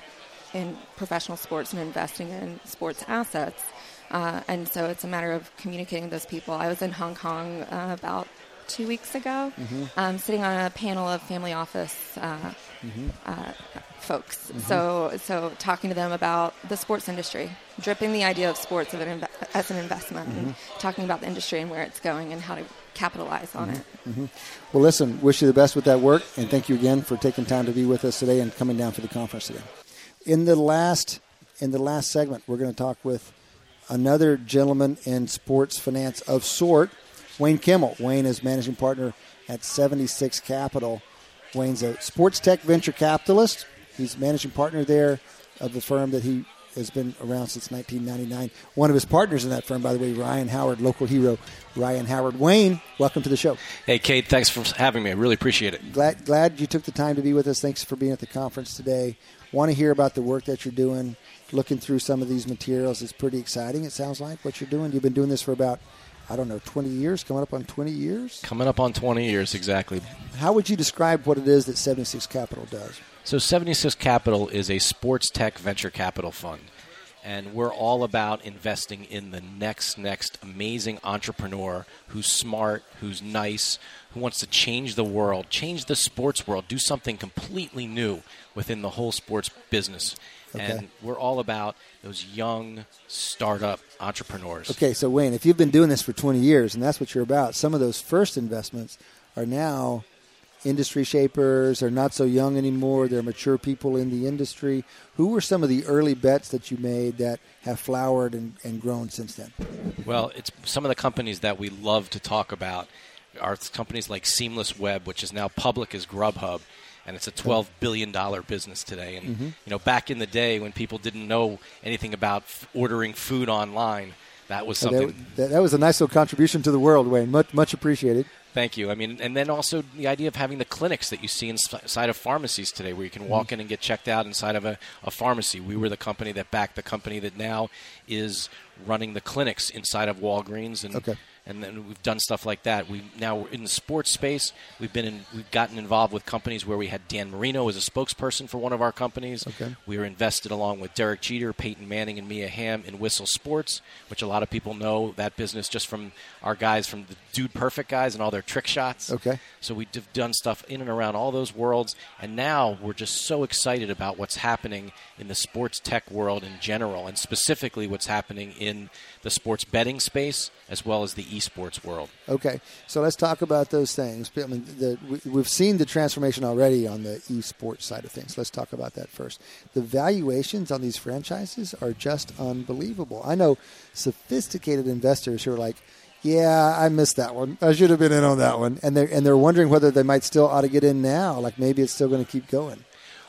in professional sports and investing in sports assets. Uh, and so it's a matter of communicating with those people. I was in Hong Kong uh, about two weeks ago, um, sitting on a panel of family office uh, Mm-hmm. uh, folks. Mm-hmm. So, so talking to them about the sports industry, dripping the idea of sports of an inve- as an investment, and mm-hmm. talking about the industry and where it's going and how to capitalize on it. Well, listen, wish you the best with that work, and thank you again for taking time to be with us today and coming down for the conference today. In the last in the last segment, we're going to talk with another gentleman in sports finance of sort, Wayne Kimmel. Wayne is managing partner at 76 Capital. Wayne's a sports tech venture capitalist. He's managing partner there of the firm that he has been around since 1999. One of his partners in that firm, by the way, Ryan Howard, local hero, Ryan Howard. Wayne, welcome to the show. Hey, Cade, thanks for having me. I really appreciate it. Glad glad you took the time to be with us. Thanks for being at the conference today. Want to hear about the work that you're doing. Looking through some of these materials is pretty exciting. It sounds like what you're doing. You've been doing this for about I don't know 20 years, coming up on 20 years. Coming up on 20 years exactly. How would you describe what it is that 76 Capital does? So 76 Capital is a sports tech venture capital fund. And we're all about investing in the next, next amazing entrepreneur who's smart, who's nice, who wants to change the world, change the sports world, do something completely new within the whole sports business. Okay. And we're all about those young startup entrepreneurs. Okay, so Wayne, if you've been doing this for 20 years and that's what you're about, some of those first investments are now industry shapers. They're not so young anymore. They're mature people in the industry. Who were some of the early bets that you made that have flowered and, and grown since then? Well, it's some of the companies that we love to talk about are companies like Seamless Web, which is now public as Grubhub, and it's a twelve billion dollar business today. And Mm-hmm. you know, back in the day when people didn't know anything about f- ordering food online, that was something. That, that, was a nice little contribution to the world, Wayne. Much, much appreciated. Thank you. I mean, and then also the idea of having the clinics that you see inside of pharmacies today, where you can Mm-hmm. walk in and get checked out inside of a, a pharmacy. We were the company that backed the company that now is running the clinics inside of Walgreens, and Okay. And then we've done stuff like that. We now we're in the sports space. We've been in, we've gotten involved with companies where we had Dan Marino as a spokesperson for one of our companies. Okay. We were invested along with Derek Jeter, Peyton Manning, and Mia Hamm in Whistle Sports, which a lot of people know that business just from our guys from the Dude Perfect guys and all their trick shots. Okay. So we've done stuff in and around all those worlds, and now we're just so excited about what's happening in the sports tech world in general, and specifically what's happening in the sports betting space as well as the esports world. Okay, so let's talk about those things. I mean, the, we, we've seen the transformation already on the esports side of things. Let's talk about that first. The valuations on these franchises are just unbelievable. I know sophisticated investors who are like, "Yeah, I missed that one. I should have been in on that one," and they're and they're wondering whether they might still ought to get in now. Like maybe it's still going to keep going.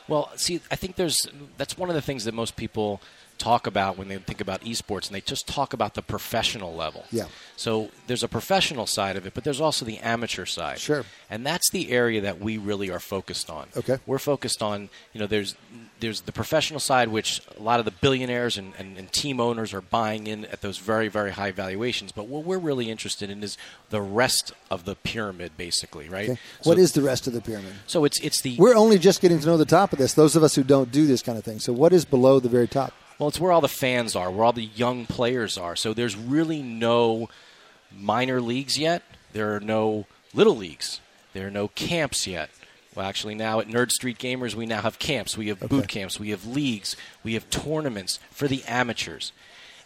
Well, see, I think there's that's one of the things that most people talk about when they think about esports, and they just talk about the professional level. Yeah. So there's a professional side of it, but there's also the amateur side. Sure. And that's the area that we really are focused on. Okay. We're focused on, you know, there's there's the professional side, which a lot of the billionaires and, and, and team owners are buying in at those very, very high valuations. But what we're really interested in is the rest of the pyramid, basically, right? Okay, So- what is the rest of the pyramid? So it's it's the We're only just getting to know the top of this. Those of us who don't do this kind of thing. So what is below the very top? Well, it's where all the fans are, where all the young players are. So there's really no minor leagues yet. There are no little leagues. There are no camps yet. Well, actually, now at Nerd Street Gamers, we now have camps. We have boot camps. We have leagues. We have tournaments for the amateurs.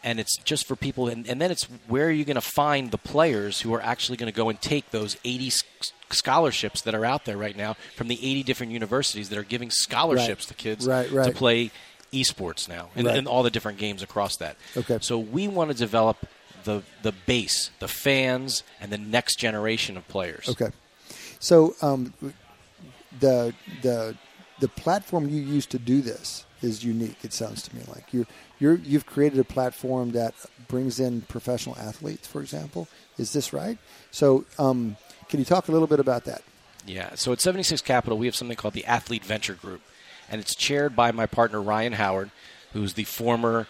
And it's just for people. And, and then it's where are you going to find the players who are actually going to go and take those 80 scholarships that are out there right now from the 80 different universities that are giving scholarships to kids Right, right. to play esports now and, Right. and all the different games across that. Okay. So we want to develop the the base, the fans, and the next generation of players. Okay. So um, the the the platform you use to do this is unique. It sounds to me like you're you're you've created a platform that brings in professional athletes, for example. Is this right? So um, can you talk a little bit about that? Yeah. So at 76 Capital, we have something called the Athlete Venture Group, and it's chaired by my partner Ryan Howard, who's the former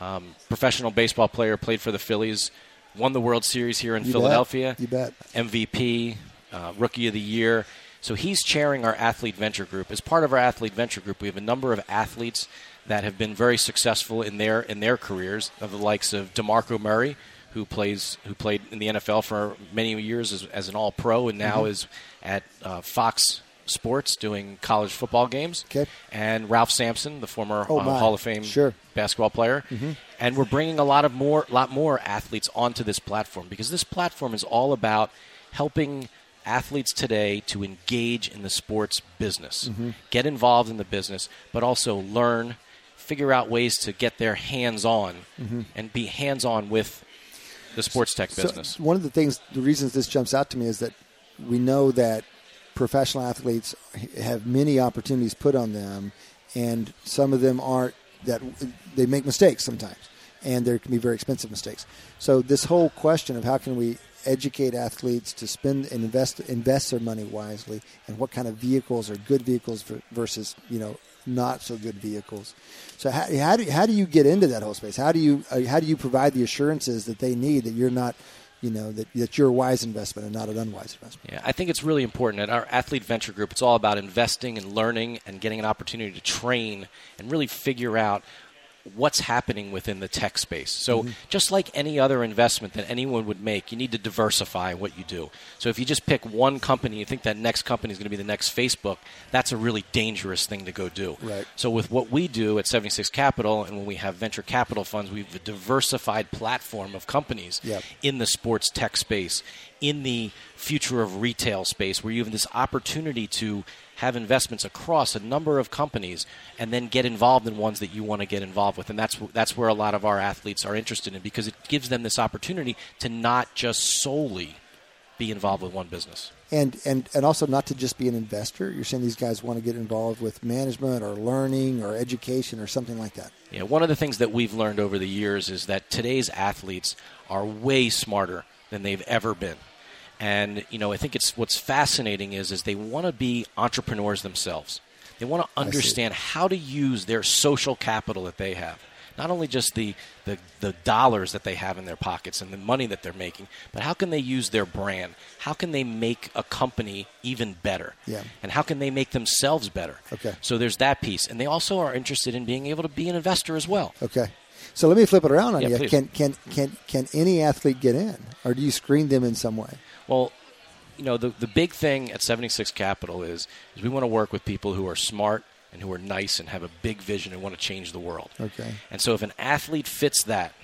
um, professional baseball player, played for the Phillies, won the World Series here in You bet. Philadelphia. You bet. MVP, uh, Rookie of the Year. So he's chairing our Athlete Venture Group. As part of our Athlete Venture Group, we have a number of athletes that have been very successful in their in their careers, of the likes of DeMarco Murray, who plays who played in the NFL for many years as, as an All Pro, and now Mhm. is at uh, Fox Sports doing college football games. Okay. And Ralph Sampson, the former Oh, uh. Hall of Fame Sure. basketball player. Mhm. And we're bringing a lot of more, lot more athletes onto this platform because this platform is all about helping athletes today to engage in the sports business, Mhm. get involved in the business, but also learn, figure out ways to get their hands on Mhm. and be hands on with the sports tech So business. one of the things, the reasons this jumps out to me is that we know that professional athletes have many opportunities put on them, and some of them aren't that they make mistakes sometimes, and there can be very expensive mistakes. So this whole question of how can we educate athletes to spend and invest invest their money wisely, and what kind of vehicles are good vehicles ver- versus you know not so good vehicles. So how, how do how do you get into that whole space? How do you uh, how do you provide the assurances that they need that you're not you know that, that you're a wise investment and not an unwise investment? Yeah, I think it's really important. At our athlete venture group, it's all about investing and learning and getting an opportunity to train and really figure out what's happening within the tech space. So, Mm-hmm. just like any other investment that anyone would make, you need to diversify what you do. So, if you just pick one company, you think that next company is going to be the next Facebook, that's a really dangerous thing to go do. Right. So, with what we do at 76 Capital and when we have venture capital funds, we have a diversified platform of companies Yep. in the sports tech space, in the future of retail space, where you have this opportunity to have investments across a number of companies and then get involved in ones that you want to get involved with. And that's, that's where a lot of our athletes are interested in because it gives them this opportunity to not just solely be involved with one business. And and and also not to just be an investor. You're saying these guys want to get involved with management or learning or education or something like that. Yeah, one of the things that we've learned over the years is that today's athletes are way smarter than they've ever been. And you know, I think it's what's fascinating is is they want to be entrepreneurs themselves. They want to understand how to use their social capital that they have. Not only just the, the, the dollars that they have in their pockets and the money that they're making, but how can they use their brand? How can they make a company even better? Yeah. And how can they make themselves better? Okay. So there's that piece. And they also are interested in being able to be an investor as well. Okay. So let me flip it around on Yeah, you. please. Can can can can any athlete get in, or do you screen them in some way? Well, you know, the, the big thing at 76 Capital is, is we want to work with people who are smart and who are nice and have a big vision and want to change the world. Okay. And so if an athlete fits that,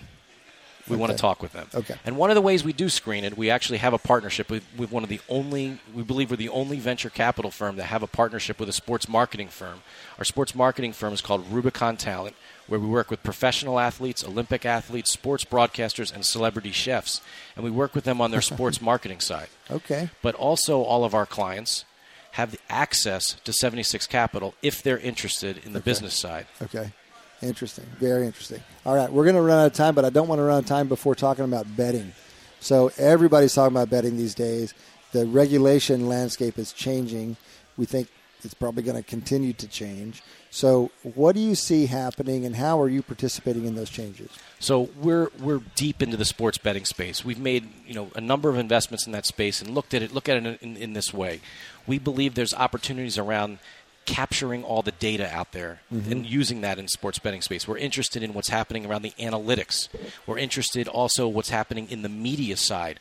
we want to talk with them. Okay. And one of the ways we do screen it, we actually have a partnership with, with one of the only, we believe we're the only venture capital firm that have a partnership with a sports marketing firm. Our sports marketing firm is called Rubicon Talent, where we work with professional athletes, Olympic athletes, sports broadcasters, and celebrity chefs. And we work with them on their sports marketing side. Okay. But also, all of our clients have the access to 76 Capital if they're interested in the Okay. business side. Okay. Interesting. Very interesting. All right, we're going to run out of time, but I don't want to run out of time before talking about betting. So everybody's talking about betting these days. The regulation landscape is changing. We think it's probably going to continue to change. So, what do you see happening, and how are you participating in those changes? So we're we're deep into the sports betting space. We've made you know a number of investments in that space and looked at it look at it in, in this way. We believe there's opportunities around capturing all the data out there Mhm. and using that in sports betting space. We're interested in what's happening around the analytics. We're interested also what's happening in the media side.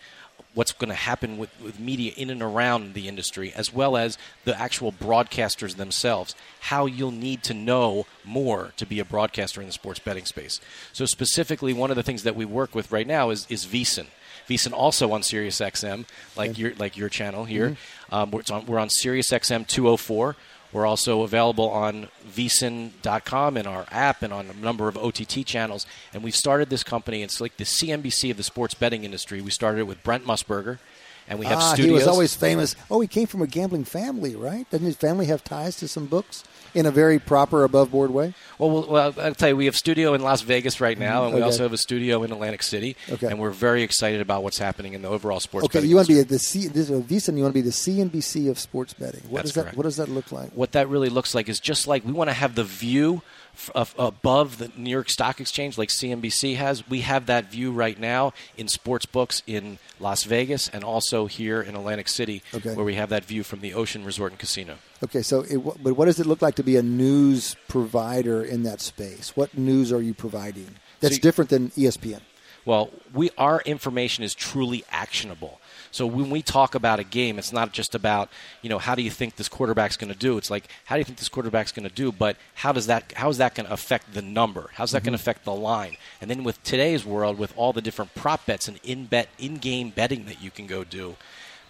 What's going to happen with, with media in and around the industry, as well as the actual broadcasters themselves. How you'll need to know more to be a broadcaster in the sports betting space. So, specifically, one of the things that we work with right now is, is VSiN. VSiN also on Sirius XM, like your like your channel here. Um, we're, it's on, we're on Sirius XM 204. We're also available on vsin.com and our app and on a number of OTT channels. And we've started this company. It's like the CNBC of the sports betting industry. We started it with Brent Musburger, and we have ah, studios. he was always famous. Oh, he came from a gambling family, right? Doesn't his family have ties to some books in a very proper, above board way? Well, well, well, I'll tell you, we have studio in Las Vegas right now, and we Okay. also have a studio in Atlantic City. Okay. And we're very excited about what's happening in the overall sports Okay, you want to be the C, this, and you want to be the CNBC of sports betting. What That's does that? correct. What does that look like? What that really looks like is just like we want to have the view f- above the New York Stock Exchange, like CNBC has. We have that view right now in sports books in Las Vegas and also here in Atlantic City, Okay. where we have that view from the Ocean Resort and Casino. Okay, so it, but what does it look like to be a news provider in that space? What news are you providing that's So you- different than ESPN? Well, we our information is truly actionable. So when we talk about a game, it's not just about you know how do you think this quarterback's going to do. It's like how do you think this quarterback's going to do, but how does that how is that going to affect the number? How's that going to mm-hmm. affect the line? And then with today's world, with all the different prop bets and in bet in game betting that you can go do,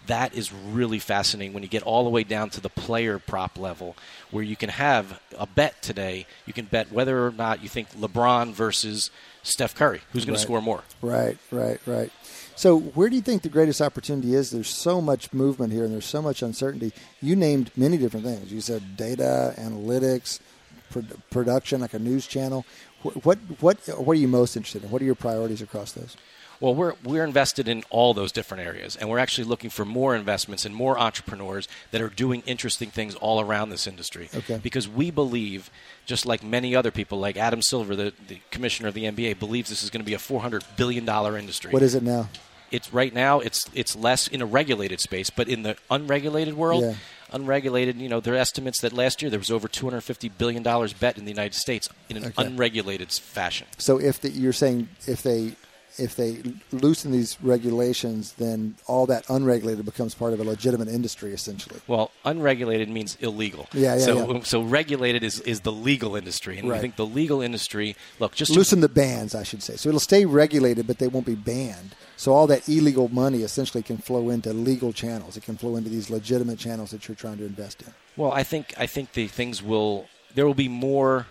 that is really fascinating when you get all the way down to the player prop level where you can have a bet today you can bet whether or not you think lebron versus steph curry who's going Right. to score more Right, right, right. So, where do you think the greatest opportunity is? There's so much movement here, and there's so much uncertainty. You named many different things. You said data, analytics, pro- production, like a news channel. Wh- What, what, what are you most interested in? What are your priorities across those? Well, we're, we're invested in all those different areas, and we're actually looking for more investments and more entrepreneurs that are doing interesting things all around this industry. Okay. Because we believe, just like many other people, like Adam Silver, the, the commissioner of the NBA, believes this is going to be a $400 billion industry. What is it now? it's right now it's it's less in a regulated space, but in the unregulated world, Yeah. unregulated, you know, there are estimates that last year there was over 250 billion dollars bet in the United States in an Okay. unregulated fashion. So, if the, you're saying if they if they loosen these regulations, then all that unregulated becomes part of a legitimate industry, essentially. Well, unregulated means illegal. Yeah, yeah, So, yeah. so regulated is, is the legal industry, and Right. I think the legal industry. Look, just to- loosen the bans, I should say. So it'll stay regulated, but they won't be banned. So all that illegal money essentially can flow into legal channels. It can flow into these legitimate channels that you're trying to invest in. Well, I think I think the things will there will be more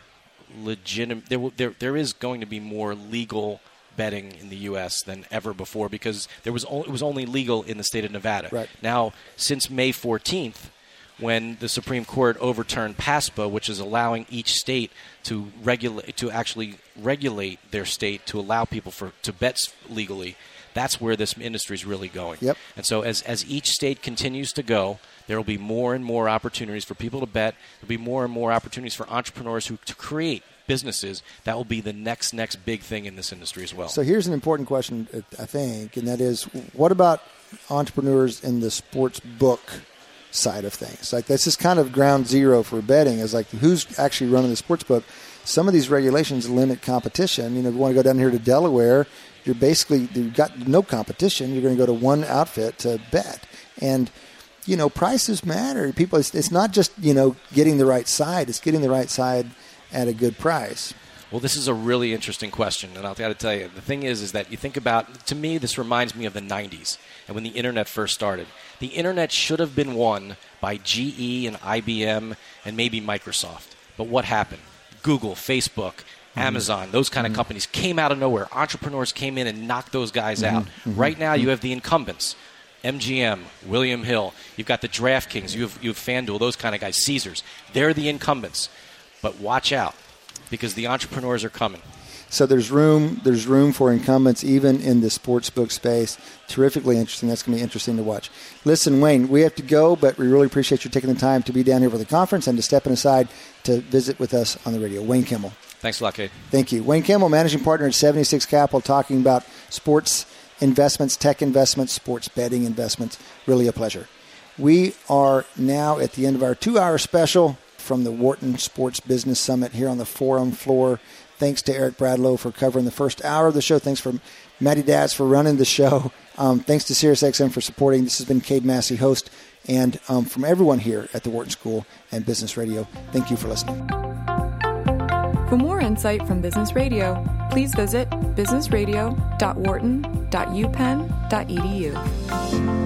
legitimate there will, there there is going to be more legal betting in the US than ever before because there was only, it was only legal in the state of Nevada. Right. Now, since May 14th when the Supreme Court overturned PASPA, which is allowing each state to regulate to actually regulate their state to allow people for to bet legally, that's where this industry is really going. Yep. And so as as each state continues to go, there will be more and more opportunities for people to bet. There'll be more and more opportunities for entrepreneurs who to create businesses. That will be the next next big thing in this industry as well. So here's an important question, I think, and that is what about entrepreneurs in the sports book side of things? Like, this is kind of ground zero for betting, is like who's actually running the sports book. Some of these regulations limit competition. You know, if you want to go down here to Delaware, you're basically, you've got no competition. You're going to go to one outfit to bet. And, you know, prices matter. People, it's, it's not just, you know, getting the right side, it's getting the right side at a good price. Well, this is a really interesting question, and I've got to tell you, the thing is, is that you think about. To me, this reminds me of the '90s and when the internet first started. The internet should have been won by GE and IBM and maybe Microsoft. But what happened? Google, Facebook, mm-hmm. Amazon, those kind of mm-hmm. companies came out of nowhere. Entrepreneurs came in and knocked those guys mm-hmm. out. Right now, you have the incumbents. MGM, William Hill. You've got the DraftKings. You have, you have FanDuel, those kind of guys. Caesars. They're the incumbents. But watch out because the entrepreneurs are coming. So there's room there's room for incumbents even in the sports book space. Terrifically interesting. That's going to be interesting to watch. Listen, Wayne, we have to go, but we really appreciate you taking the time to be down here for the conference and to stepping aside to visit with us on the radio. Wayne Kimmel. Thanks a lot, Cade. Thank you. Wayne Kimmel, managing partner at 76 Capital, talking about sports investments, tech investments, sports betting investments. Really a pleasure. We are now at the end of our two hour special from the Wharton Sports Business Summit here on the forum floor. Thanks to Eric Bradlow for covering the first hour of the show. Thanks for Matty Dads for running the show. Um, thanks to SiriusXM for supporting. This has been Cade Massey, host, and um, from everyone here at the Wharton School and Business Radio, thank you for listening. For more insight from Business Radio, please visit businessradio.wharton.upenn.edu.